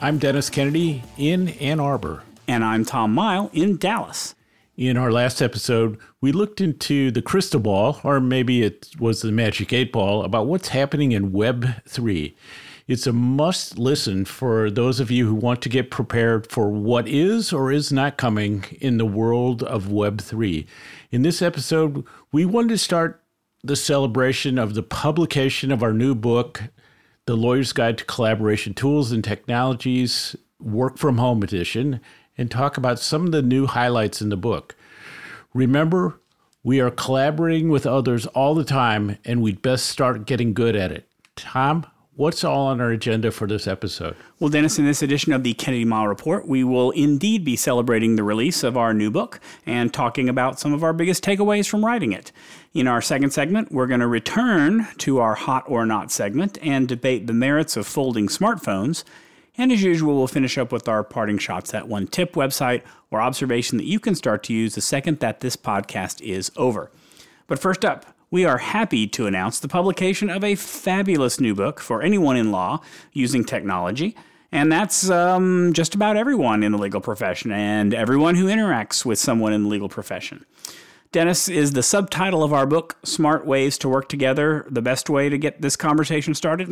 I'm Dennis Kennedy in Ann Arbor. And I'm Tom Mighell in Dallas. In our last episode, we looked into the crystal ball, or maybe it was the magic eight ball, about what's happening in Web 3. It's a must listen for those of you who want to get prepared for what is or is not coming in the world of Web 3. In this episode, we wanted to start the celebration of the publication of our new book, The Lawyer's Guide to Collaboration Tools and Technologies, Work from Home Edition, and talk about some of the new highlights in the book. Remember, we are collaborating with others all the time, and we'd best start getting good at it. Tom, What's all on our agenda for this episode? Well, Dennis, in this edition of the Kennedy Mighell Report, we will indeed be celebrating the release of our new book and talking about some of our biggest takeaways from writing it. In our second segment, we're going to return to our hot or not segment and debate the merits of folding smartphones. And as usual, we'll finish up with our parting shots at one tip, website, or observation that you can start to use the second that this podcast is over. But first up, we are happy to announce the publication of a fabulous new book for anyone in law using technology. And that's um, just about everyone in the legal profession and everyone who interacts with someone in the legal profession. Dennis, is the subtitle of our book, Smart Ways to Work Together, the best way to get this conversation started?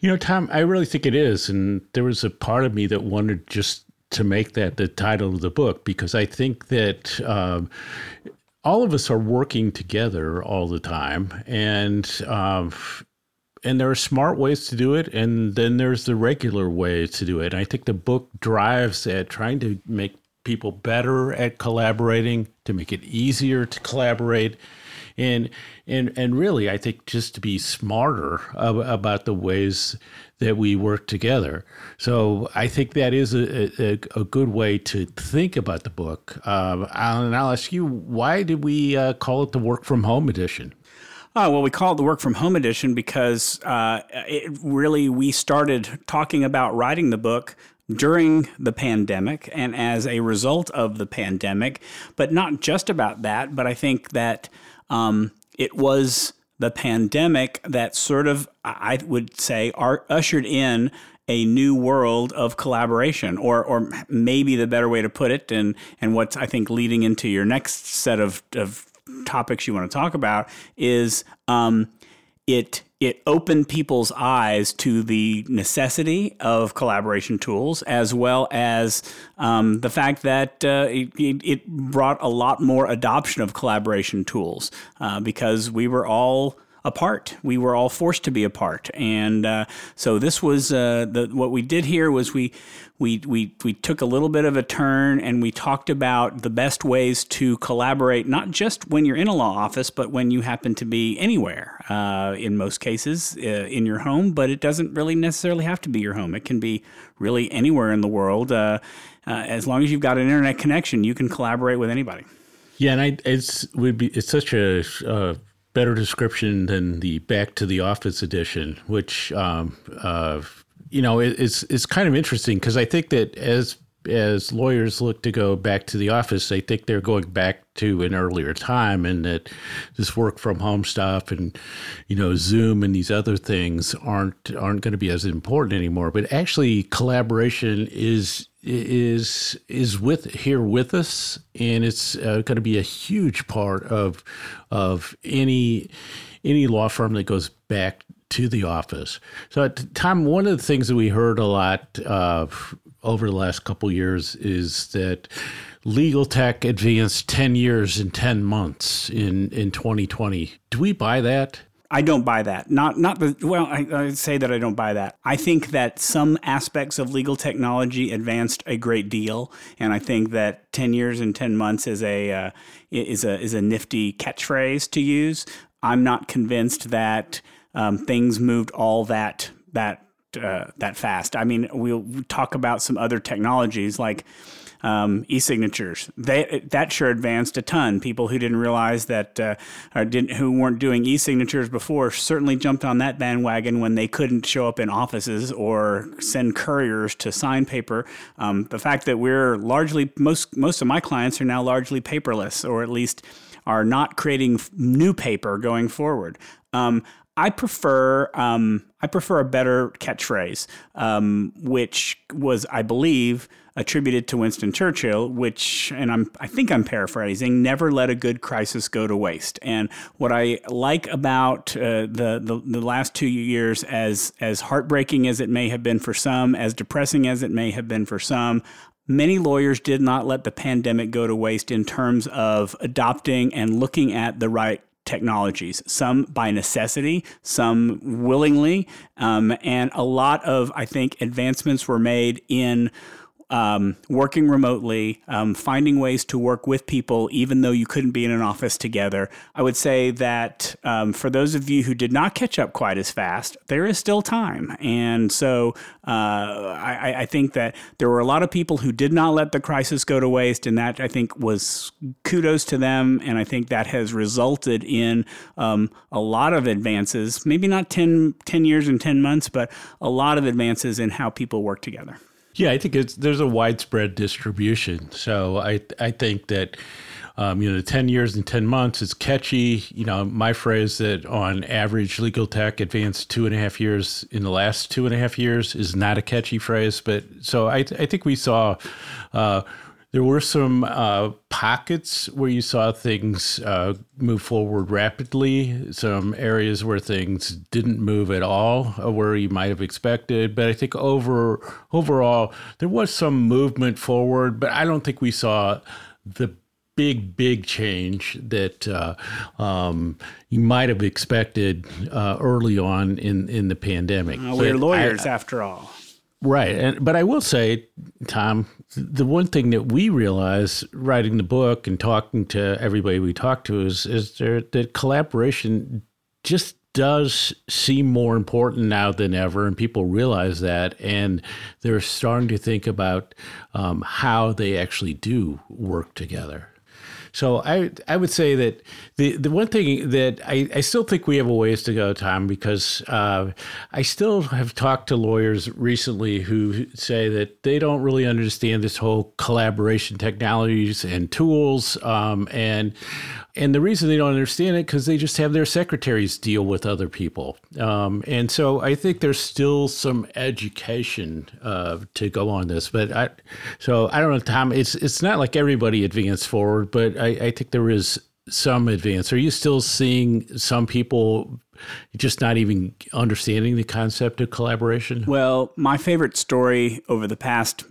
You know, Tom, I really think it is. And there was a part of me that wanted just to make that the title of the book because I think that um, all of us are working together all the time, and um, and there are smart ways to do it, and then there's the regular way to do it. And I think the book drives at trying to make people better at collaborating, to make it easier to collaborate, and and and really, I think just to be smarter about the ways that we work together. So I think that is a, a, a good way to think about the book. Uh, and I'll ask you, why did we uh, call it the Work from Home Edition? Oh, well, we call it the Work from Home Edition because uh, it really we started talking about writing the book during the pandemic and as a result of the pandemic, but not just about that. But I think that um, it was the pandemic that sort of, I would say, are ushered in a new world of collaboration, or or maybe the better way to put it, and and what's I think leading into your next set of of topics you want to talk about is um, it it opened people's eyes to the necessity of collaboration tools, as well as um, the fact that uh, it, it, brought a lot more adoption of collaboration tools uh, because we were all apart. We were all forced to be apart, and uh, so this was uh, the what we did here was we we we we took a little bit of a turn and we talked about the best ways to collaborate, not just when you're in a law office, but when you happen to be anywhere. Uh, in most cases, uh, in your home, but it doesn't really necessarily have to be your home. It can be really anywhere in the world. Uh, uh, as long as you've got an internet connection, you can collaborate with anybody. Yeah, and I, it's would be it's such a uh, better description than the Back to the Office edition, which um, uh, you know it's it's kind of interesting because I think that as as lawyers look to go back to the office, they think they're going back to an earlier time, and that this work from home stuff and you know Zoom and these other things aren't aren't going to be as important anymore. But actually, collaboration is is is with here with us, and it's uh, going to be a huge part of of any any law firm that goes back to the office. So, Tom, one of the things that we heard a lot uh, over the last couple years is that legal tech advanced 10 years in 10 months in, in 2020. Do we buy that? I don't buy that. Not not the well. I, I say that I don't buy that. I think that some aspects of legal technology advanced a great deal, and I think that ten years and ten months is a uh, is a is a nifty catchphrase to use. I'm not convinced that um, things moved all that that uh, that fast. I mean, we'll talk about some other technologies like um, e-signatures. That sure advanced a ton. People who didn't realize that uh, or didn't who weren't doing e-signatures before certainly jumped on that bandwagon when they couldn't show up in offices or send couriers to sign paper. Um, the fact that we're largely most most of my clients are now largely paperless, or at least are not creating new paper going forward. Um, I prefer um, I prefer a better catchphrase, um, which was, I believe, attributed to Winston Churchill, which, and I'm I think I'm paraphrasing, never let a good crisis go to waste. And what I like about uh, the, the the last two years, as as heartbreaking as it may have been for some, as depressing as it may have been for some, Many lawyers did not let the pandemic go to waste in terms of adopting and looking at the right technologies, some by necessity, some willingly. Um, and a lot of, I think, advancements were made in um, working remotely, um, finding ways to work with people, even though you couldn't be in an office together. I would say that um, for those of you who did not catch up quite as fast, there is still time. And so uh, I, I, think that there were a lot of people who did not let the crisis go to waste, and that I think was kudos to them. And I think that has resulted in um, a lot of advances, maybe not 10, 10 years and 10 months, but a lot of advances in how people work together. Yeah, I think it's there's a widespread distribution. So I I think that um, you know, the 10 years and 10 months is catchy. You know, my phrase that on average legal tech advanced two and a half years in the last two and a half years is not a catchy phrase. But so I, I think we saw uh, there were some uh, pockets where you saw things uh, move forward rapidly, some areas where things didn't move at all, uh, where you might have expected. But I think over overall, there was some movement forward, but I don't think we saw the big, big change that uh, um, you might have expected uh, early on in, in the pandemic. We're lawyers, I, after all. Right. And, but I will say, Tom, the one thing that we realize writing the book and talking to everybody we talk to is, is there, that collaboration just does seem more important now than ever, and people realize that, and they're starting to think about um, how they actually do work together. So I I would say that the the one thing that I, I still think we have a ways to go, Tom, because uh, I still have talked to lawyers recently who say that they don't really understand this whole collaboration technologies and tools, um, and and the reason they don't understand it because they just have their secretaries deal with other people. Um, and so i think there's still some education uh, to go on this but i so i don't know tom it's it's not like everybody advanced forward but I think there is some advance are you still seeing some people just not even understanding the concept of collaboration? Well, my favorite story over the past,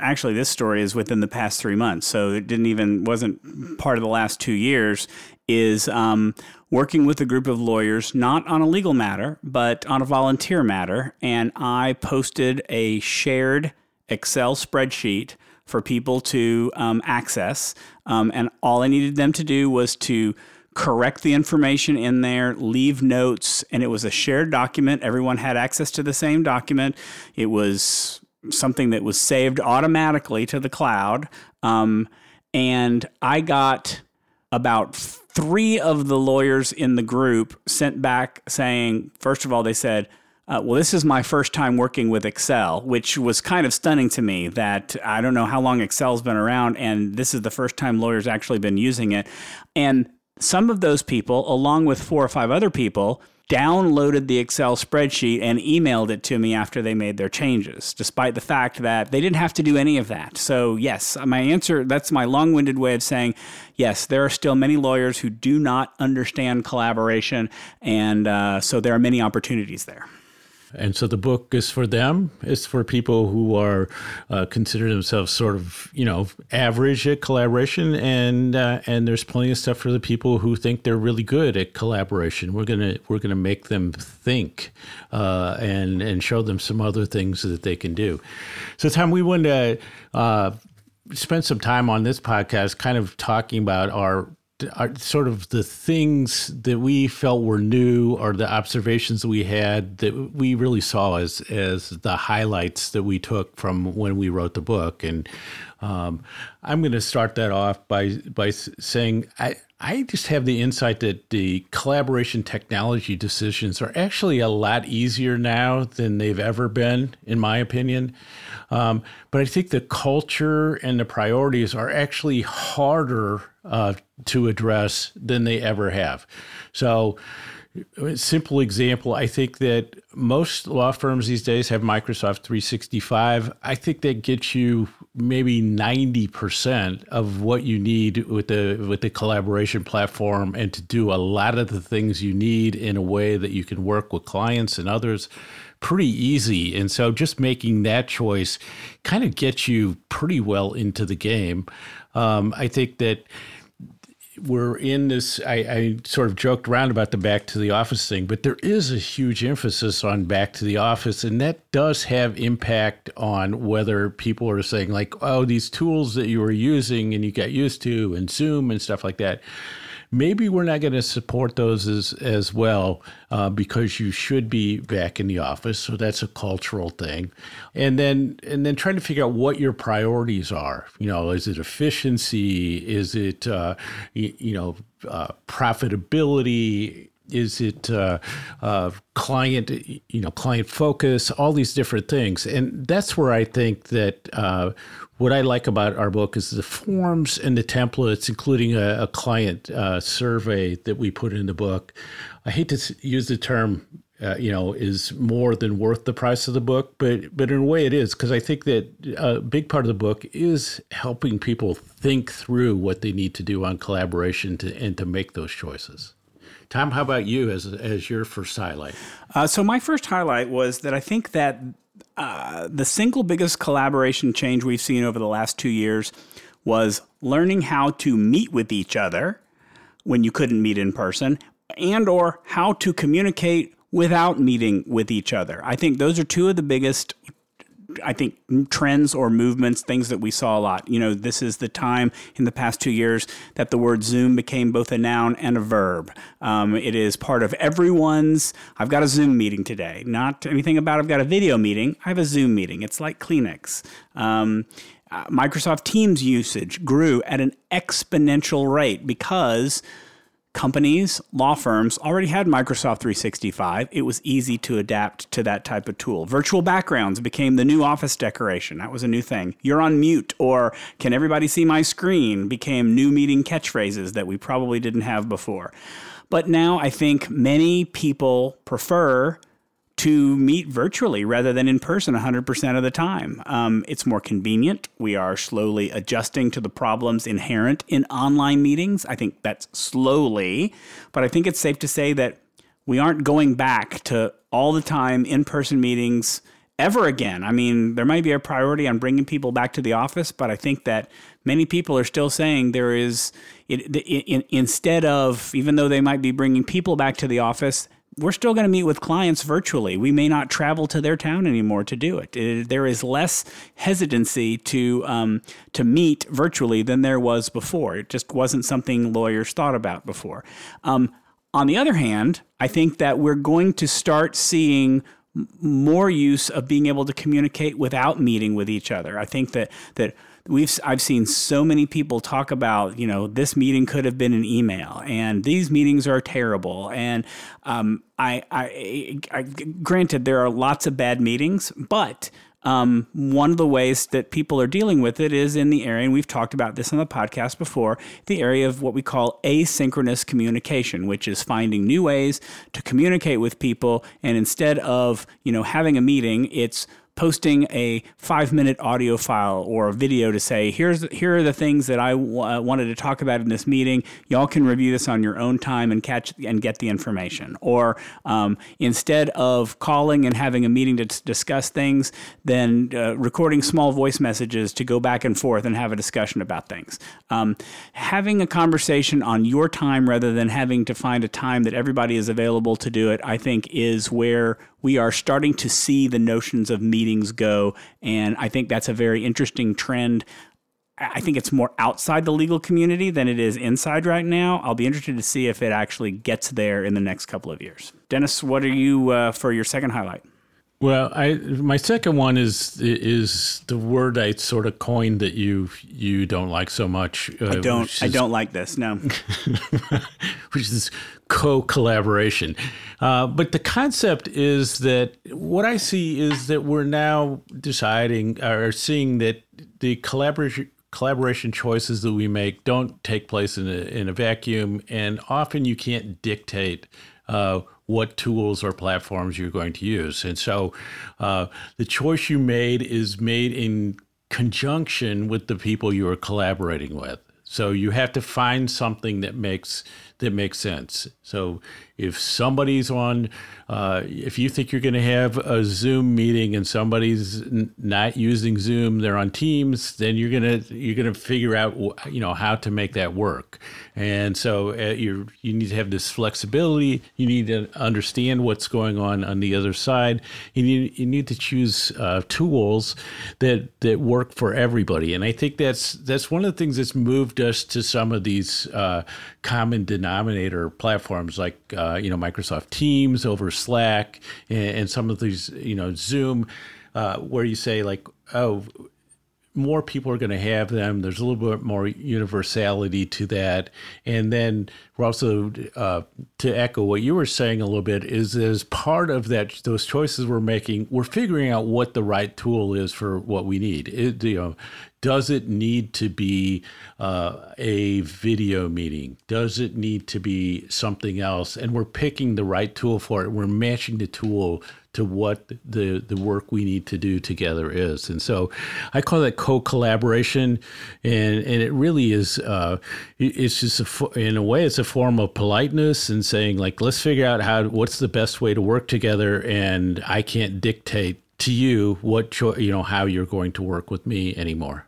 actually, this story is within the past three months, so it didn't even wasn't part of the last two years. Is um, working with a group of lawyers, not on a legal matter, but on a volunteer matter, and I posted a shared Excel spreadsheet for people to um, access, um, and all I needed them to do was to correct the information in there, leave notes, and it was a shared document. Everyone had access to the same document. It was something that was saved automatically to the cloud. Um, and I got about three of the lawyers in the group sent back saying, first of all, they said, uh, well, this is my first time working with Excel, which was kind of stunning to me that I don't know how long Excel's been around, and this is the first time lawyers actually been using it. And some of those people, along with four or five other people, downloaded the Excel spreadsheet and emailed it to me after they made their changes, despite the fact that they didn't have to do any of that. So, yes, my answer that's my long winded way of saying yes, there are still many lawyers who do not understand collaboration, and uh, so there are many opportunities there. And so the book is for them. It's for people who are uh, consider themselves sort of you know average at collaboration, and uh, and there's plenty of stuff for the people who think they're really good at collaboration. We're gonna we're gonna make them think uh, and and show them some other things that they can do. So Tom, we wanted to uh, spend some time on this podcast, kind of talking about our sort of the things that we felt were new or the observations that we had that we really saw as as the highlights that we took from when we wrote the book. And um, I'm going to start that off by by saying I. I just have the insight that the collaboration technology decisions are actually a lot easier now than they've ever been, in my opinion. Um, but I think the culture and the priorities are actually harder uh, to address than they ever have. So, simple example, I think that most law firms these days have Microsoft 365. I think that gets you maybe 90% of what you need with the with the collaboration platform and to do a lot of the things you need in a way that you can work with clients and others pretty easy. And so just making that choice kind of gets you pretty well into the game. Um, I think that we're in this. I, I, sort of joked around about the back to the office thing, but there is a huge emphasis on back to the office, and that does have impact on whether people are saying like, "Oh, these tools that you were using and you got used to, and Zoom and stuff like that." Maybe we're not going to support those as as well uh, because you should be back in the office. So that's a cultural thing, and then and then trying to figure out what your priorities are. You know, is it efficiency? Is it uh, you, you, know uh, profitability? Is it uh, uh, client, you know, client focus? All these different things, and that's where I think that uh, what I like about our book is the forms and the templates, including a, a client uh, survey that we put in the book. I hate to use the term, uh, you know, is more than worth the price of the book, but but in a way it is because I think that a big part of the book is helping people think through what they need to do on collaboration to and to make those choices. Tom, how about you as as your first highlight? Uh, so my first highlight was that I think that uh, the single biggest collaboration change we've seen over the last two years was learning how to meet with each other when you couldn't meet in person and or how to communicate without meeting with each other. I think those are two of the biggest I think trends or movements, things that we saw a lot. You know, this is the time in the past two years that the word Zoom became both a noun and a verb. Um, it is part of everyone's. I've got a Zoom meeting today. Not anything about I've got a video meeting. I have a Zoom meeting. It's like Kleenex. Um, uh, Microsoft Teams usage grew at an exponential rate because companies, law firms already had Microsoft 365. It was easy to adapt to that type of tool. Virtual backgrounds became the new office decoration. That was a new thing. You're on mute or can everybody see my screen became new meeting catchphrases that we probably didn't have before. But now I think many people prefer to meet virtually rather than in person 100% of the time. Um, it's more convenient. We are slowly adjusting to the problems inherent in online meetings. I think that's slowly, but I think it's safe to say that we aren't going back to all the time in person meetings ever again. I mean, there might be a priority on bringing people back to the office, but I think that many people are still saying there is, it, it, instead of, even though they might be bringing people back to the office, we're still going to meet with clients virtually. We may not travel to their town anymore to do it. it there is less hesitancy to um, to meet virtually than there was before. It just wasn't something lawyers thought about before. Um, on the other hand, I think that we're going to start seeing more use of being able to communicate without meeting with each other. I think that that we've I've seen so many people talk about you know this meeting could have been an email and these meetings are terrible and um, I, I, I granted there are lots of bad meetings but um, one of the ways that people are dealing with it is in the area, and we've talked about this on the podcast before, the area of what we call asynchronous communication, which is finding new ways to communicate with people. And instead of, you know, having a meeting, it's posting a five minute audio file or a video to say, here's here are the things that I w- uh, wanted to talk about in this meeting. Y'all can review this on your own time and catch and get the information. Or um, instead of calling and having a meeting to t- discuss things, then uh, recording small voice messages to go back and forth and have a discussion about things. Um, having a conversation on your time rather than having to find a time that everybody is available to do it, I think, is where we are starting to see the notions of meetings go. And I think that's a very interesting trend. I think it's more outside the legal community than it is inside right now. I'll be interested to see if it actually gets there in the next couple of years. Dennis, what are you uh, for your second highlight? Well, I my second one is is the word I sort of coined that you you don't like so much. Uh, I don't. I don't like this. No. which is co-collaboration, uh, but the concept is that what I see is that we're now deciding or seeing that the collaboration collaboration choices that we make don't take place in a, in a vacuum, and often you can't dictate uh, what tools or platforms you're going to use. And so uh, the choice you made is made in conjunction with the people you are collaborating with. So you have to find something that makes that makes sense. So if somebody's on, uh, if you think you're going to have a Zoom meeting and somebody's n- not using Zoom, they're on Teams, then you're gonna you're gonna figure out you know how to make that work. And so uh, you you need to have this flexibility. You need to understand what's going on on the other side. You need you need to choose uh, tools that that work for everybody. And I think that's that's one of the things that's moved us to some of these uh, common denominator platforms like uh, you know Microsoft Teams over Slack and, and some of these you know Zoom, uh, where you say like oh more people are going to have them. There's a little bit more universality to that. And then we're also, uh, to echo what you were saying a little bit, is as part of that, those choices we're making, we're figuring out what the right tool is for what we need. It, you know, does it need to be uh, a video meeting? Does it need to be something else? And we're picking the right tool for it. We're matching the tool to what the the work we need to do together is. And so I call that co-collaboration, and and it really is. Uh, it's just a, in a way, it's a form of politeness and saying like, let's figure out how what's the best way to work together, and I can't dictate to you what cho- you know how you're going to work with me anymore.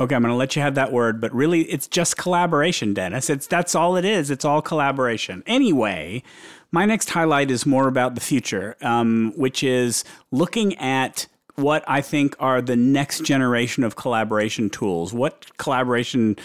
Okay, I'm going to let you have that word, but really it's just collaboration, Dennis. It's that's all it is. It's all collaboration. Anyway, my next highlight is more about the future, um, which is looking at what I think are the next generation of collaboration tools. What collaboration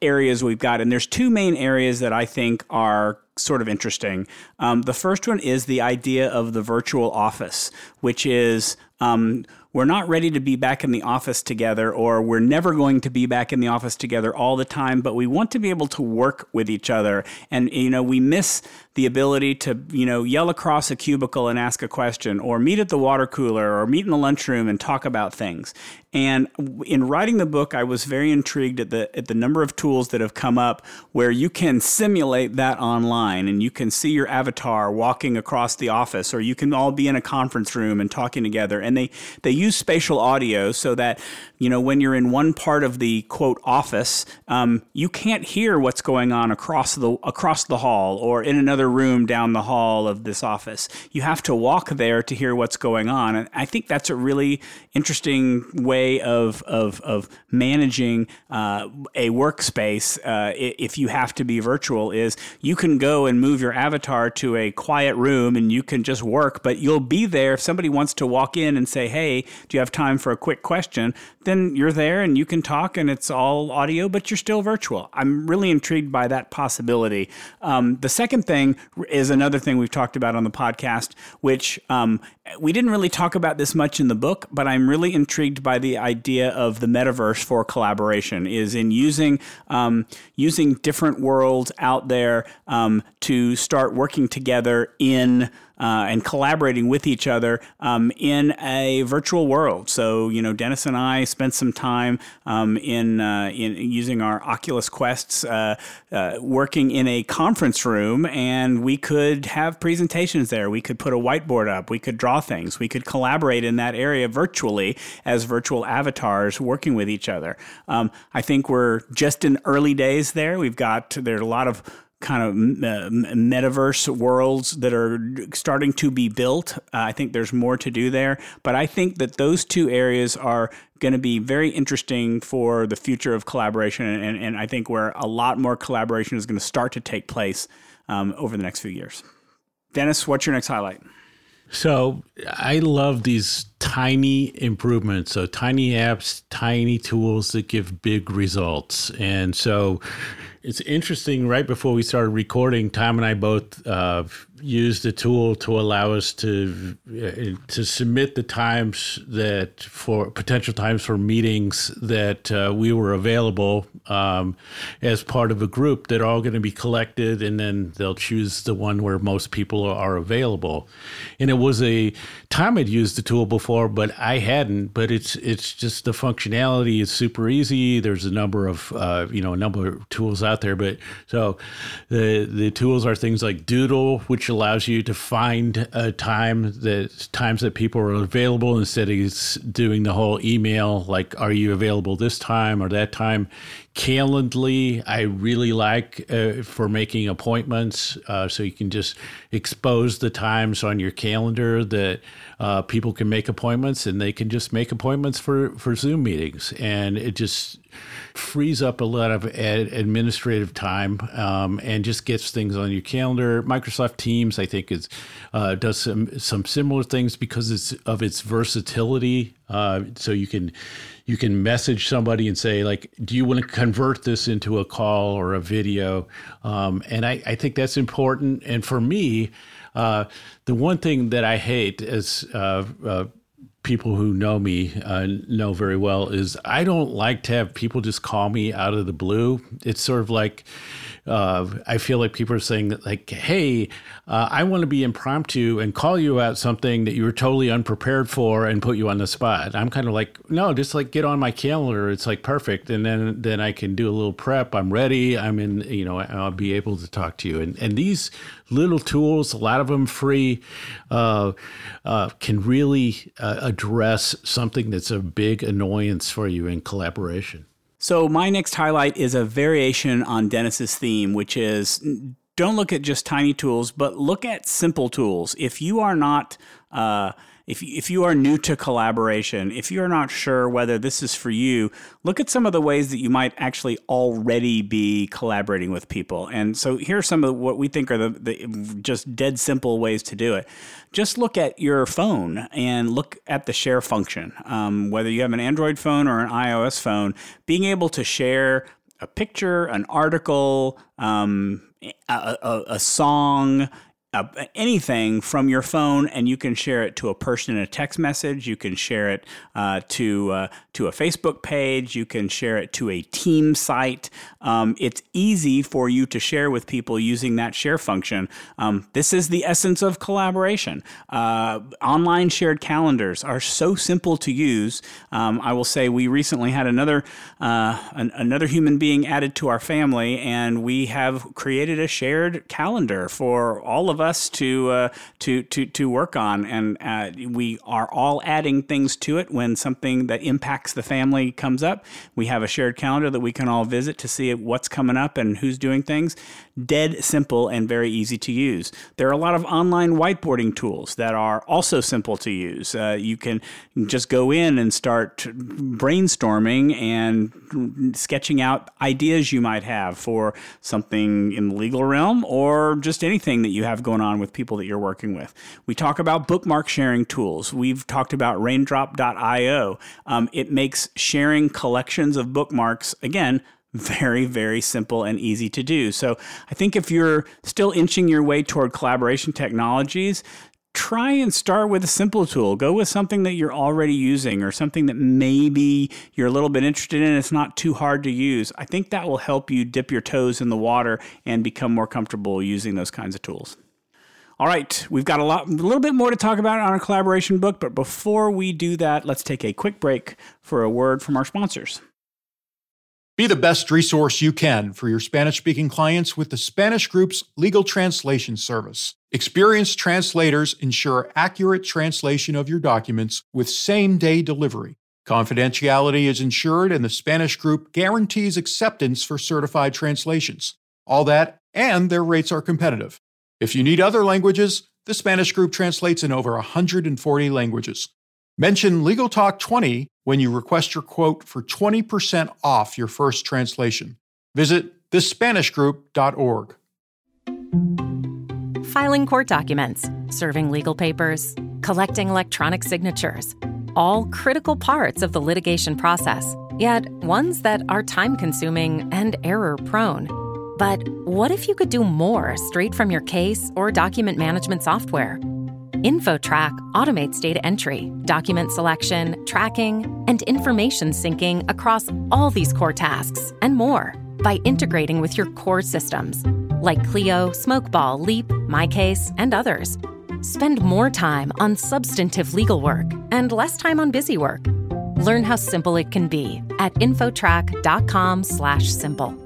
areas we've got. And there's two main areas that I think are sort of interesting. Um, the first one is the idea of the virtual office, which is um, we're not ready to be back in the office together, or we're never going to be back in the office together all the time, but we want to be able to work with each other. And, you know, we miss the ability to, you know, yell across a cubicle and ask a question, or meet at the water cooler, or meet in the lunchroom and talk about things. And in writing the book, I was very intrigued at the at the number of tools that have come up where you can simulate that online and you can see your avatar walking across the office, or you can all be in a conference room and talking together. And they they use spatial audio so that you know when you're in one part of the quote office, um, you can't hear what's going on across the across the hall or in another room down the hall of this office. You have to walk there to hear what's going on, and I think that's a really interesting way of of, of managing uh, a workspace. Uh, if you have to be virtual, is you can go and move your avatar to a quiet room and you can just work, but you'll be there if somebody wants to walk in and say, "Hey, do you have time for a quick question?" Then you're there and you can talk, and it's all audio, but you're still virtual. I'm really intrigued by that possibility. Um, the second thing is another thing we've talked about on the podcast, which um, we didn't really talk about this much in the book, but I'm really intrigued by the idea of the metaverse for collaboration. Is in using um, using different worlds out there um, to start working together in uh, and collaborating with each other um, in a virtual world. So, you know, Dennis and I spent some time um, in, uh, in using our Oculus Quests, uh, uh, working in a conference room, and we could have presentations there. We could put a whiteboard up. We could draw things. We could collaborate in that area virtually as virtual avatars working with each other. Um, I think we're just in early days there. We've got there are a lot of kind of uh, metaverse worlds that are starting to be built. Uh, I think there's more to do there, but I think that those two areas are going to be very interesting for the future of collaboration, and, and I think where a lot more collaboration is going to start to take place um, over the next few years. Dennis, what's your next highlight? So I love these tiny improvements. So tiny apps, tiny tools that give big results. And so it's interesting. Right before we started recording, Tom and I both uh, used the tool to allow us to uh, to submit the times that for potential times for meetings that uh, we were available um, as part of a group that are all going to be collected, and then they'll choose the one where most people are available. And it was a Tom had used the tool before, but I hadn't. But it's it's just the functionality is super easy. There's a number of uh, you know a number of tools out there, but so the the tools are things like Doodle, which allows you to find a time that times that people are available instead of doing the whole email like are you available this time or that time? Calendly i really like uh, for making appointments uh, so you can just expose the times on your calendar that uh, people can make appointments and they can just make appointments for for zoom meetings. And it just frees up a lot of ad- administrative time um, and just gets things on your calendar. Microsoft Teams, I think, is uh, does some some similar things because it's of its versatility. Uh, so you can you can message somebody and say like, "Do you want to convert this into a call or a video?" Um, and I, I think that's important. And for me, uh, the one thing that I hate is uh, uh, people who know me uh, know very well is I don't like to have people just call me out of the blue. It's sort of like uh, I feel like people are saying that, like, hey, uh, I want to be impromptu and call you about something that you were totally unprepared for and put you on the spot. I'm kind of like, no, just like get on my calendar. It's like perfect, and then then I can do a little prep. I'm ready. I'm in. You know, I'll be able to talk to you. And and these little tools, a lot of them free, uh, uh, can really uh, address something that's a big annoyance for you in collaboration. So, my next highlight is a variation on Dennis's theme, which is don't look at just tiny tools, but look at simple tools. If you are not, uh, if, if you are new to collaboration, if you're not sure whether this is for you, look at some of the ways that you might actually already be collaborating with people. And so here are some of what we think are the, the just dead simple ways to do it just look at your phone and look at the share function. Um, whether you have an Android phone or an iOS phone, being able to share a picture, an article, um, a, a, a, song, uh, anything from your phone, and you can share it to a person in a text message. You can share it uh, to uh, to a Facebook page. You can share it to a team site. Um, it's easy for you to share with people using that share function. Um, this is the essence of collaboration. Uh, online shared calendars are so simple to use. Um, I will say we recently had another uh, an, another human being added to our family, and we have created a shared calendar for all of us to uh, to to to work on, and uh, we are all adding things to it when something that impacts the family comes up. We have a shared calendar that we can all visit to see what's coming up and who's doing things dead simple and very easy to use. There are a lot of online whiteboarding tools that are also simple to use. Uh, you can just go in and start brainstorming and sketching out ideas you might have for something in the legal realm or just anything that you have going on with people that you're working with. We talk about bookmark sharing tools. We've talked about raindrop.io. Um, it makes sharing collections of bookmarks, again, very, very simple and easy to do. So I think if you're still inching your way toward collaboration technologies, try and start with a simple tool. Go with something that you're already using or something that maybe you're a little bit interested in. It's not too hard to use. I think that will help you dip your toes in the water and become more comfortable using those kinds of tools. All right, we've got a lot, a little bit more to talk about on our collaboration book, but before we do that, let's take a quick break for a word from our sponsors. Be the best resource you can for your Spanish speaking clients with the Spanish Group's legal translation service. Experienced translators ensure accurate translation of your documents with same day delivery. Confidentiality is ensured, and the Spanish Group guarantees acceptance for certified translations. All that, and their rates are competitive. If you need other languages, the Spanish Group translates in over 140 languages. Mention Legal Talk 20 when you request your quote for 20% off your first translation. Visit thespanishgroup.org. Filing court documents, serving legal papers, collecting electronic signatures. all critical parts of the litigation process, yet ones that are time consuming and error prone. But what if you could do more straight from your case or document management software? InfoTrack automates data entry, document selection, tracking, and information syncing across all these core tasks and more by integrating with your core systems like Clio, Smokeball, Leap, MyCase, and others. Spend more time on substantive legal work and less time on busy work. Learn how simple it can be at infotrack.com/simple.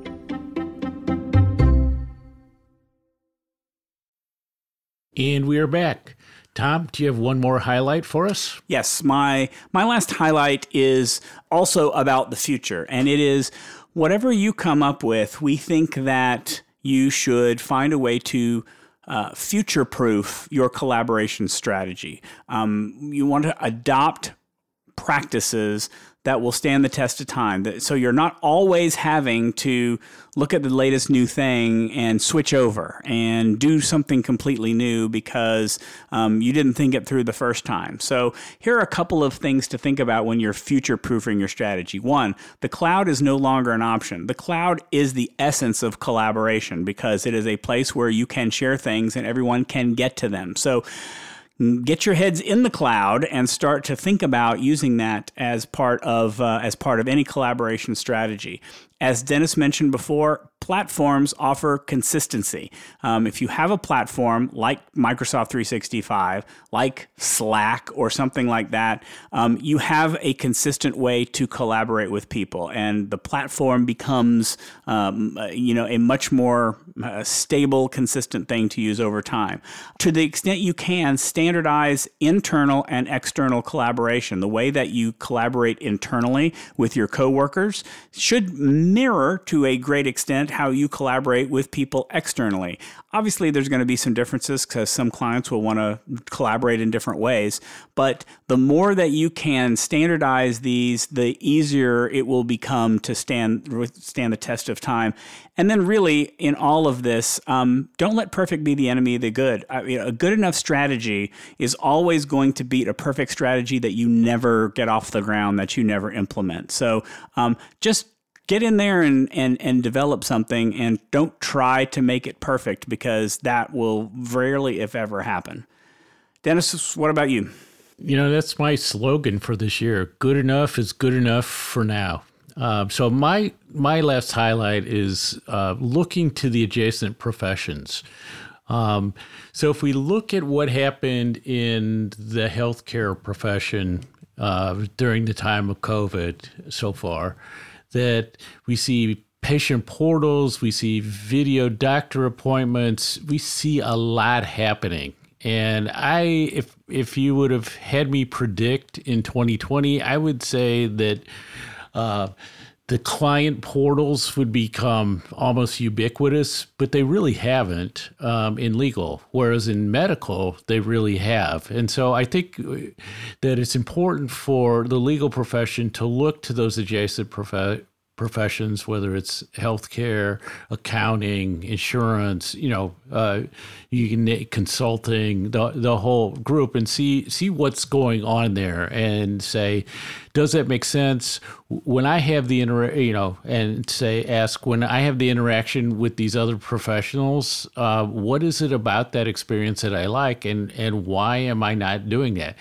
And we are back. Tom, do you have one more highlight for us? Yes, my my last highlight is also about the future, and it is whatever you come up with. We think that you should find a way to uh, future proof your collaboration strategy. Um, you want to adopt practices that will stand the test of time. So you're not always having to look at the latest new thing and switch over and do something completely new because um, you didn't think it through the first time. So here are a couple of things to think about when you're future proofing your strategy. One, the cloud is no longer an option. The cloud is the essence of collaboration because it is a place where you can share things and everyone can get to them. So get your heads in the cloud and start to think about using that as part of uh, as part of any collaboration strategy. As Dennis mentioned before, platforms offer consistency. Um, if you have a platform like Microsoft 365, like Slack, or something like that, um, you have a consistent way to collaborate with people, and the platform becomes, um, you know, a much more uh, stable, consistent thing to use over time. To the extent you can, standardize internal and external collaboration. The way that you collaborate internally with your coworkers should mirror to a great extent how you collaborate with people externally. Obviously, there's going to be some differences because some clients will want to collaborate in different ways. But the more that you can standardize these, the easier it will become to stand stand the test of time. And then, really, in all of this, um, don't let perfect be the enemy of the good. I mean, a good enough strategy is always going to beat a perfect strategy that you never get off the ground, that you never implement. So um, just get in there and, and, and develop something and don't try to make it perfect because that will rarely, if ever, happen. Dennis, what about you? You know, that's my slogan for this year. Good enough is good enough for now. Uh, so my my last highlight is uh, looking to the adjacent professions. Um, so if we look at what happened in the healthcare profession uh, during the time of COVID so far, that we see patient portals, we see video doctor appointments, we see a lot happening. And I, if if you would have had me predict in 2020, I would say that uh, the client portals would become almost ubiquitous, but they really haven't um, in legal, whereas in medical, they really have. And so I think that it's important for the legal profession to look to those adjacent prof- professions, whether it's healthcare, accounting, insurance, you know, uh, you can consulting the the whole group and see see what's going on there and say, does that make sense? When I have the inter, you know, and say ask when I have the interaction with these other professionals, uh, what is it about that experience that I like, and and why am I not doing that?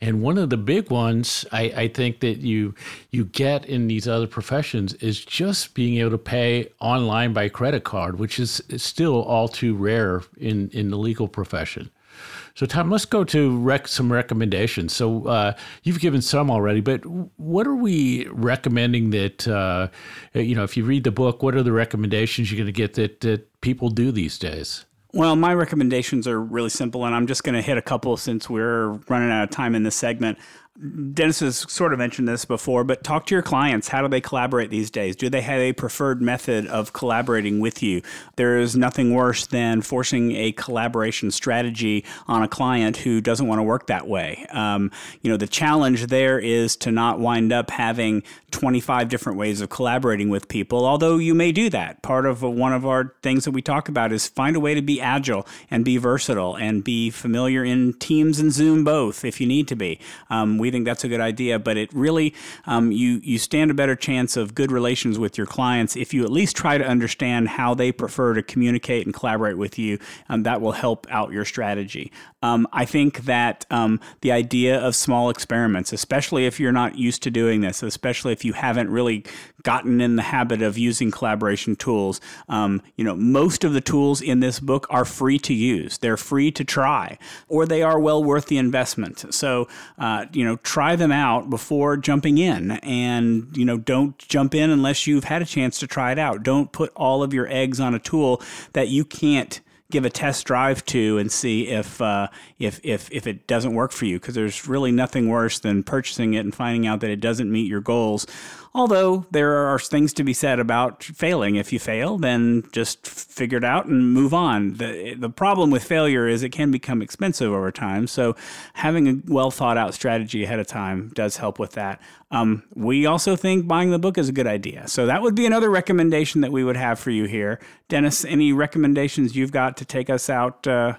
And one of the big ones I, I think that you you get in these other professions is just being able to pay online by credit card, which is still all too rare in, in the legal profession. So, Tom, let's go to rec- some recommendations. So, uh, you've given some already, but what are we recommending that, uh, you know, if you read the book, what are the recommendations you're going to get that, that people do these days? Well, my recommendations are really simple, and I'm just going to hit a couple since we're running out of time in this segment. Dennis has sort of mentioned this before, but talk to your clients. How do they collaborate these days? Do they have a preferred method of collaborating with you? There is nothing worse than forcing a collaboration strategy on a client who doesn't want to work that way. Um, you know, the challenge there is to not wind up having 25 different ways of collaborating with people, although you may do that. Part of one of our things that we talk about is find a way to be agile and be versatile and be familiar in Teams and Zoom both if you need to be. Um, we we think that's a good idea. But it really, um, you you stand a better chance of good relations with your clients if you at least try to understand how they prefer to communicate and collaborate with you. Um, that will help out your strategy. Um, I think that um, the idea of small experiments, especially if you're not used to doing this, especially if you haven't really gotten in the habit of using collaboration tools, um, you know, most of the tools in this book are free to use. They're free to try, or they are well worth the investment. So, uh, you know, try them out before jumping in, and you know, don't jump in unless you've had a chance to try it out. Don't put all of your eggs on a tool that you can't give a test drive to and see if uh, if if if it doesn't work for you because there's really nothing worse than purchasing it and finding out that it doesn't meet your goals Although there are things to be said about failing. If you fail, then just figure it out and move on. The, the problem with failure is it can become expensive over time. So having a well thought out strategy ahead of time does help with that. Um, we also think buying the book is a good idea. So that would be another recommendation that we would have for you here. Dennis, any recommendations you've got to take us out uh,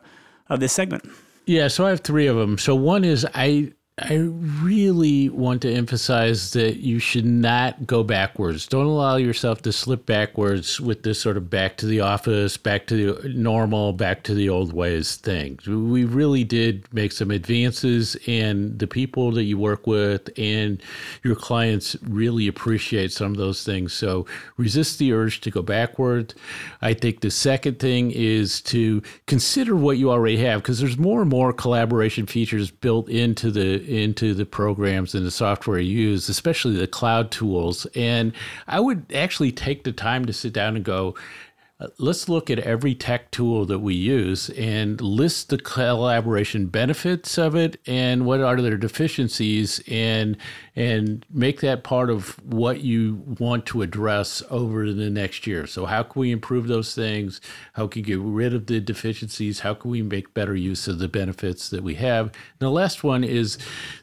of this segment? Yeah, so I have three of them. So one is I I really want to emphasize that you should not go backwards. Don't allow yourself to slip backwards with this sort of back to the office, back to the normal, back to the old ways thing. We really did make some advances, and the people that you work with and your clients really appreciate some of those things. So resist the urge to go backward. I think the second thing is to consider what you already have because there's more and more collaboration features built into the into the programs and the software you use, especially the cloud tools. And I would actually take the time to sit down and go, Uh, let's look at every tech tool that we use and list the collaboration benefits of it and what are their deficiencies and and make that part of what you want to address over the next year. So how can we improve those things? How can we get rid of the deficiencies? How can we make better use of the benefits that we have? And the last one is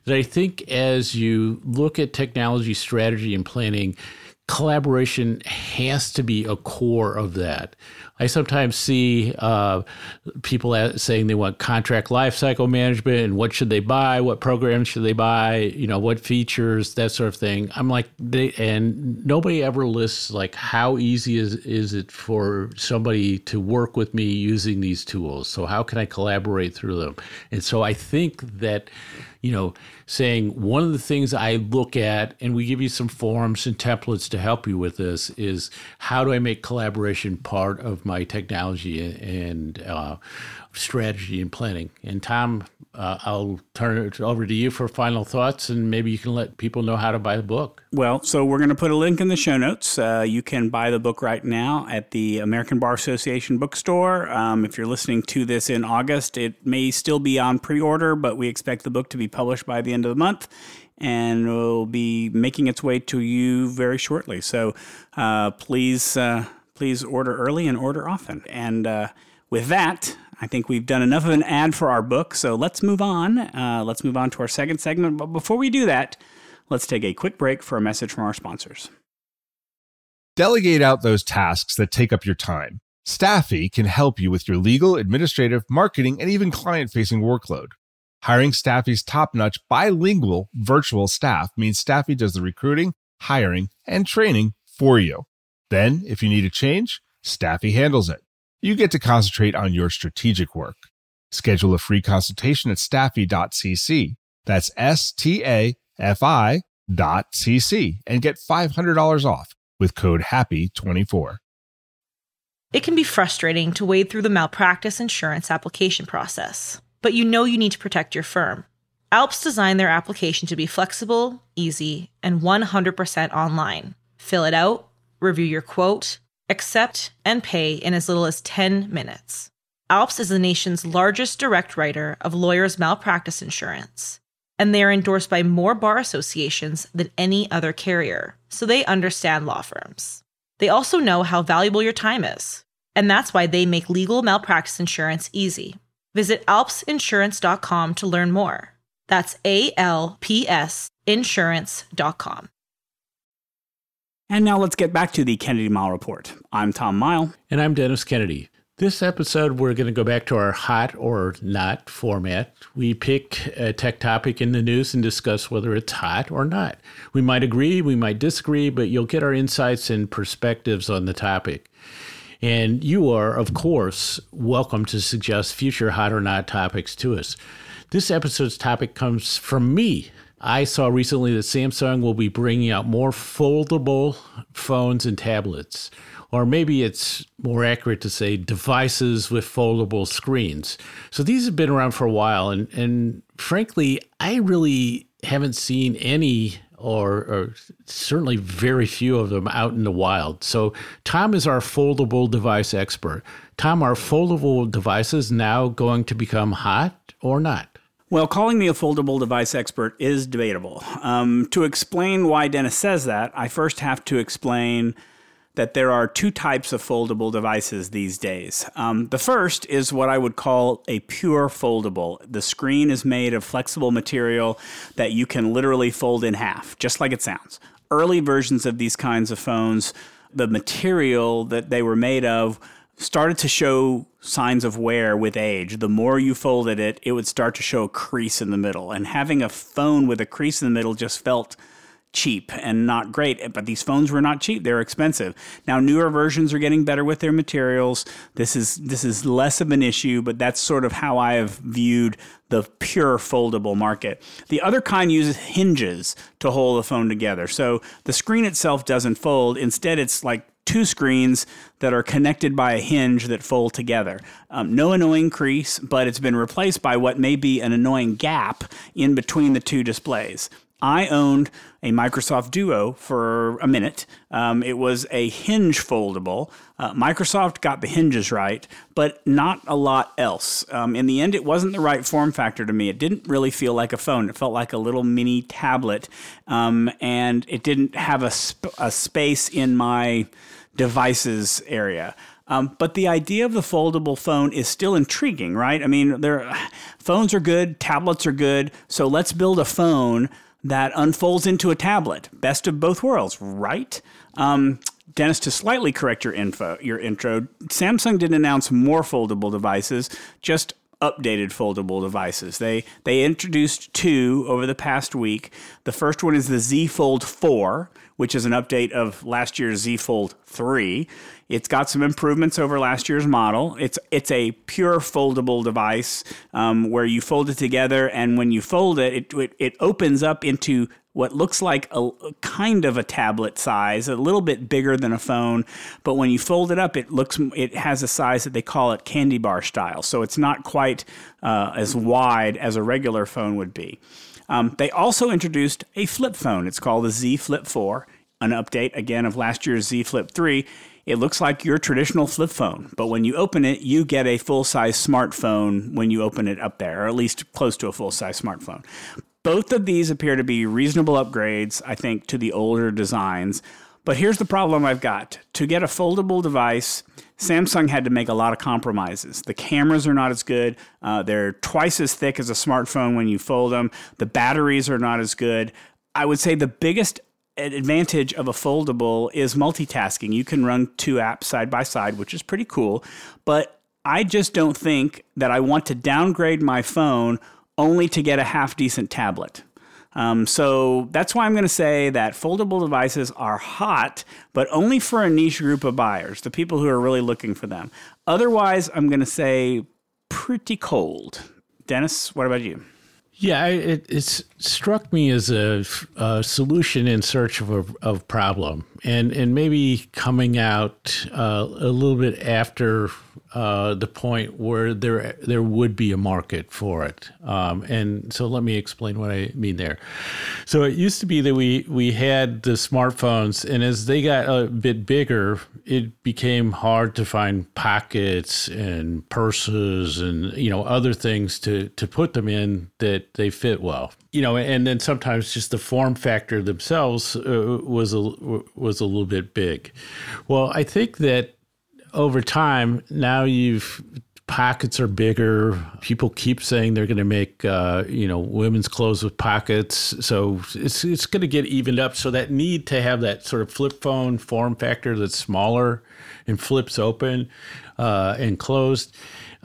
that i think as you look at technology strategy and planning collaboration has to be a core of that. I sometimes see uh, people saying they want contract lifecycle management and what should they buy, what programs should they buy, you know, what features, that sort of thing. I'm like, they, and nobody ever lists like how easy is is it for somebody to work with me using these tools. So how can I collaborate through them? And so I think that you know, saying one of the things I look at, and we give you some forms and templates to help you with this, is how do I make collaboration part of my technology and uh, strategy and planning? And Tom, uh, I'll turn it over to you for final thoughts, and maybe you can let people know how to buy the book. Well, so we're going to put a link in the show notes. Uh, you can buy the book right now at the American Bar Association bookstore. Um, if you're listening to this in August, it may still be on pre order, but we expect the book to be published by the end of the month and will be making its way to you very shortly. So uh, please, uh, please order early and order often. And uh, with that, I think we've done enough of an ad for our book, so let's move on. Uh, let's move on to our second segment. But before we do that, let's take a quick break for a message from our sponsors. Delegate out those tasks that take up your time. Staffy can help you with your legal, administrative, marketing, and even client facing workload. Hiring Staffy's top notch bilingual virtual staff means Staffy does the recruiting, hiring, and training for you. Then, if you need a change, Staffy handles it you get to concentrate on your strategic work. Schedule a free consultation at staffy.cc. That's S T A F I dot cc and get $500 off with code HAPPY24. It can be frustrating to wade through the malpractice insurance application process, but you know you need to protect your firm. Alps designed their application to be flexible, easy, and 100% online. Fill it out, review your quote, accept, and pay in as little as 10 minutes. Alps is the nation's largest direct writer of lawyers' malpractice insurance, and they are endorsed by more bar associations than any other carrier, so they understand law firms. They also know how valuable your time is, and that's why they make legal malpractice insurance easy. Visit alpsinsurance.com to learn more. That's A L P S insurance.com. And now let's get back to the Kennedy Mighell Report. I'm Tom Mighell. And I'm Dennis Kennedy. This episode, we're going to go back to our hot or not format. We pick a tech topic in the news and discuss whether it's hot or not. We might agree, we might disagree, but you'll get our insights and perspectives on the topic. And you are, of course, welcome to suggest future hot or not topics to us. This episode's topic comes from me. I saw recently that Samsung will be bringing out more foldable phones and tablets or maybe it's more accurate to say devices with foldable screens. So these have been around for a while, and and frankly, I really haven't seen any. Or, or certainly very few of them out in the wild. So, Tom is our foldable device expert. Tom, are foldable devices now going to become hot or not? Well, calling me a foldable device expert is debatable. Um, to explain why Dennis says that, I first have to explain that there are two types of foldable devices these days. Um, the first is what I would call a pure foldable. The screen is made of flexible material that you can literally fold in half, just like it sounds. Early versions of these kinds of phones, the material that they were made of started to show signs of wear with age. The more you folded it, it would start to show a crease in the middle. And having a phone with a crease in the middle just felt cheap and not great. But these phones were not cheap; they're expensive. Now newer versions are getting better with their materials. This is this is less of an issue, but that's sort of how I have viewed the pure foldable market. The other kind uses hinges to hold the phone together. So the screen itself doesn't fold. Instead, it's like two screens that are connected by a hinge that fold together. Um, no annoying crease, but it's been replaced by what may be an annoying gap in between the two displays. I owned a Microsoft Duo for a minute. Um, it was a hinge foldable. Uh, Microsoft got the hinges right, but not a lot else. Um, in the end, it wasn't the right form factor to me. It didn't really feel like a phone. It felt like a little mini tablet, um, and it didn't have a, sp- a space in my devices area. Um, but the idea of the foldable phone is still intriguing, right? I mean, phones are good, tablets are good. So let's build a phone that unfolds into a tablet. Best of both worlds, right? Um, Dennis, to slightly correct your info, your intro, Samsung didn't announce more foldable devices, just updated foldable devices. They they introduced two over the past week. The first one is the Z Fold 4, which is an update of last year's Z Fold 3. It's got some improvements over last year's model. It's it's a pure foldable device um, where you fold it together, and when you fold it, it, it, it opens up into what looks like a, a, kind of a tablet size, a little bit bigger than a phone, but when you fold it up, it looks it has a size that they call it candy bar style. So it's not quite uh, as wide as a regular phone would be. Um, they also introduced a flip phone. It's called the Z Flip 4, an update again of last year's Z Flip 3. It looks like your traditional flip phone, but when you open it, you get a full size smartphone when you open it up there, or at least close to a full size smartphone. Both of these appear to be reasonable upgrades, I think, to the older designs. But here's the problem I've got. To get a foldable device, Samsung had to make a lot of compromises. The cameras are not as good. Uh, they're twice as thick as a smartphone when you fold them. The batteries are not as good. I would say the biggest advantage of a foldable is multitasking. You can run two apps side by side, which is pretty cool. But I just don't think that I want to downgrade my phone only to get a half decent tablet. Um, so that's why I'm going to say that foldable devices are hot, but only for a niche group of buyers, the people who are really looking for them. Otherwise, I'm going to say pretty cold. Dennis, what about you? Yeah, it, it's struck me as a, a, solution in search of a of problem, and and maybe coming out uh, a little bit after uh, the point where there there would be a market for it. Um, and so let me explain what I mean there. So it used to be that we we had the smartphones, and as they got a bit bigger, it became hard to find pockets and purses and you know other things to to put them in that they fit well. You know, and then sometimes just the form factor themselves uh, was a was a little bit big. Well, I think that over time, now you've pockets are bigger. People keep saying they're going to make uh, you know women's clothes with pockets, so it's it's going to get evened up. So that need to have that sort of flip phone form factor that's smaller and flips open uh, and closed.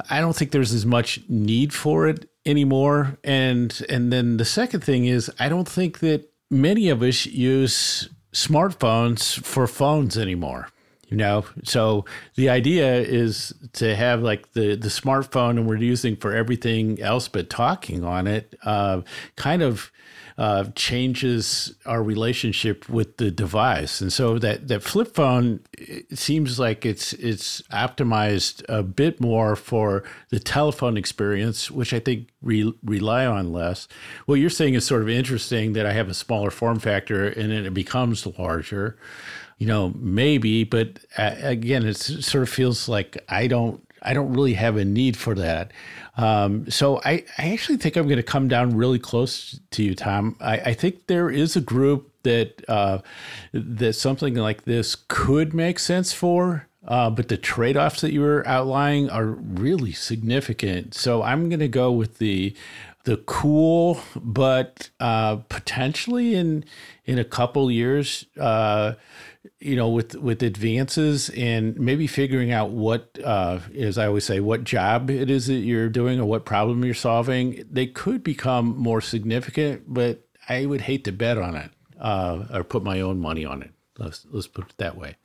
I don't think there's as much need for it anymore. And and then the second thing is I don't think that many of us use smartphones for phones anymore you know? So the idea is to have like the the smartphone and we're using for everything else but talking on it uh, kind of uh, changes our relationship with the device, and so that that flip phone seems like it's it's optimized a bit more for the telephone experience, which I think re- rely on less. What you're saying is sort of interesting that I have a smaller form factor and then it becomes larger you know, maybe, but uh, again, it sort of feels like I don't, I don't really have a need for that. Um, so I, I actually think I'm going to come down really close to you, Tom. I, I think there is a group that uh, that something like this could make sense for. Uh, but the trade-offs that you were outlining are really significant. So I'm going to go with the the cool, but uh, potentially in in a couple years, uh, you know, with with advances and maybe figuring out what, uh, as I always say, what job it is that you're doing or what problem you're solving, they could become more significant. But I would hate to bet on it uh, or put my own money on it. Let's let's put it that way.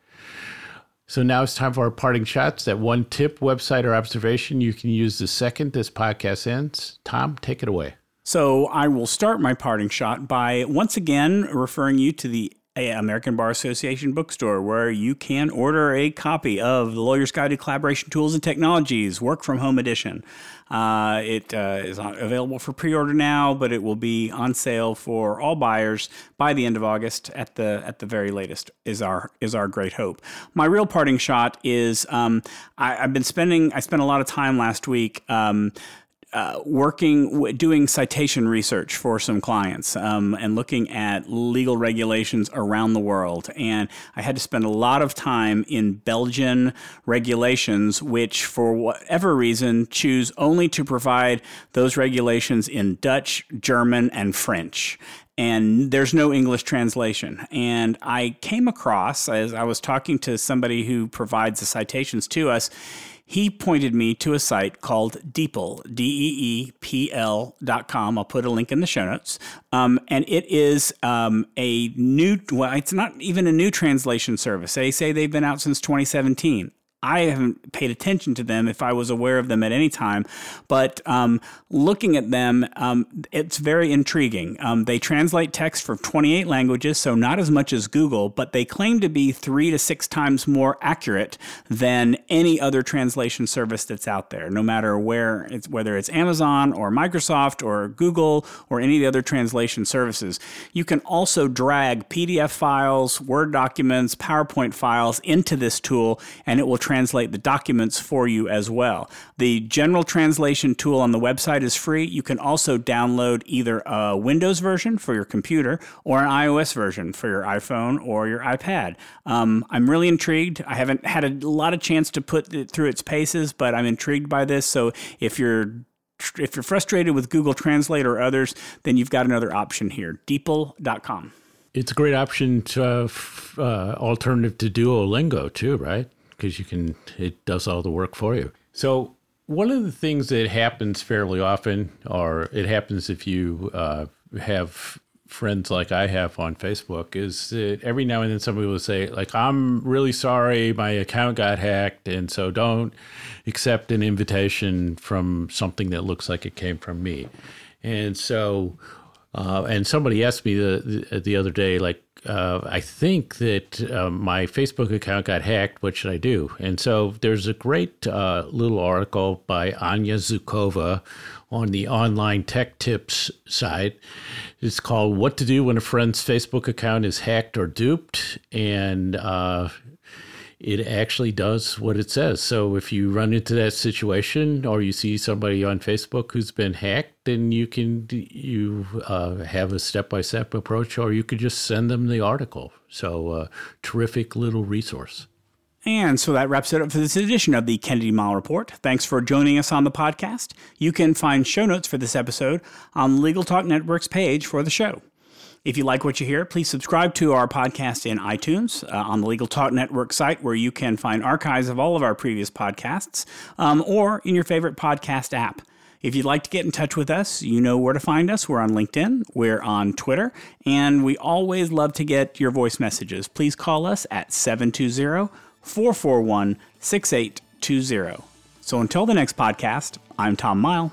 So now it's time for our parting shots. That one tip, website, or observation you can use the second this podcast ends. Tom, take it away. So I will start my parting shot by once again referring you to the American Bar Association bookstore where you can order a copy of The Lawyer's Guide to Collaboration Tools and Technologies, Work from Home Edition. Uh, it uh, is available for pre-order now, but it will be on sale for all buyers by the end of August at the at the very latest. Is our is our great hope. My real parting shot is um, I, have been spending I spent a lot of time last week. Um, uh, working, doing citation research for some clients um, and looking at legal regulations around the world. And I had to spend a lot of time in Belgian regulations, which, for whatever reason, choose only to provide those regulations in Dutch, German, and French and there's no English translation. And I came across, as I was talking to somebody who provides the citations to us, he pointed me to a site called DeepL, D E E P L dot com. I'll put a link in the show notes. Um, and it is um, a new, well, it's not even a new translation service. They say they've been out since 2017. I haven't paid attention to them if I was aware of them at any time. But um, looking at them, um, it's very intriguing. Um, they translate text from 28 languages, so not as much as Google, but they claim to be three to six times more accurate than any other translation service that's out there, no matter where it's whether it's Amazon or Microsoft or Google or any of the other translation services. You can also drag PDF files, Word documents, PowerPoint files into this tool, and it will translate translate the documents for you as well. The general translation tool on the website is free. You can also download either a Windows version for your computer or an iOS version for your iPhone or your iPad. Um, I'm really intrigued. I haven't had a lot of chance to put it through its paces, but I'm intrigued by this. So if you're if you're frustrated with Google Translate or others, then you've got another option here. DeepL.com. It's a great option to uh, uh, alternative to Duolingo too, right? Because you can it does all the work for you. So one of the things that happens fairly often, or it happens if you uh, have friends like I have on Facebook, is that every now and then somebody will say, like, I'm really sorry, my account got hacked, and so don't accept an invitation from something that looks like it came from me. And so, uh, and somebody asked me the, the, the other day, like, uh, I think that uh, my Facebook account got hacked. What should I do? And so there's a great uh, little article by Anya Zhukova on the online tech tips site. It's called What to Do When a Friend's Facebook Account is Hacked or Duped. And uh, it actually does what it says. So if you run into that situation or you see somebody on Facebook who's been hacked, then you can you uh, have a step by step approach, or you could just send them the article. So uh, terrific little resource. And so that wraps it up for this edition of the Kennedy Mighell Report. Thanks for joining us on the podcast. You can find show notes for this episode on Legal Talk Network's page for the show. If you like what you hear, please subscribe to our podcast in iTunes uh, on the Legal Talk Network site, where you can find archives of all of our previous podcasts, um, or in your favorite podcast app. If you'd like to get in touch with us, you know where to find us. We're on LinkedIn, we're on Twitter, and we always love to get your voice messages. Please call us at 720 441 6820. So until the next podcast, I'm Tom Mighell.